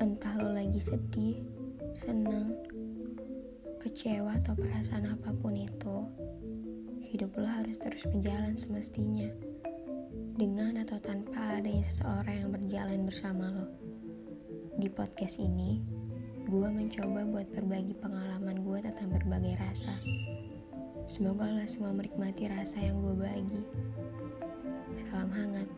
Entah lo lagi sedih, senang, kecewa atau perasaan apa pun itu, hidup lo harus terus berjalan semestinya. Dengan atau tanpa adanya seseorang yang berjalan bersama lo. Di podcast ini, gue mencoba buat berbagi pengalaman gue tentang berbagai rasa. Semoga lo semua menikmati rasa yang gue bagi. Salam hangat,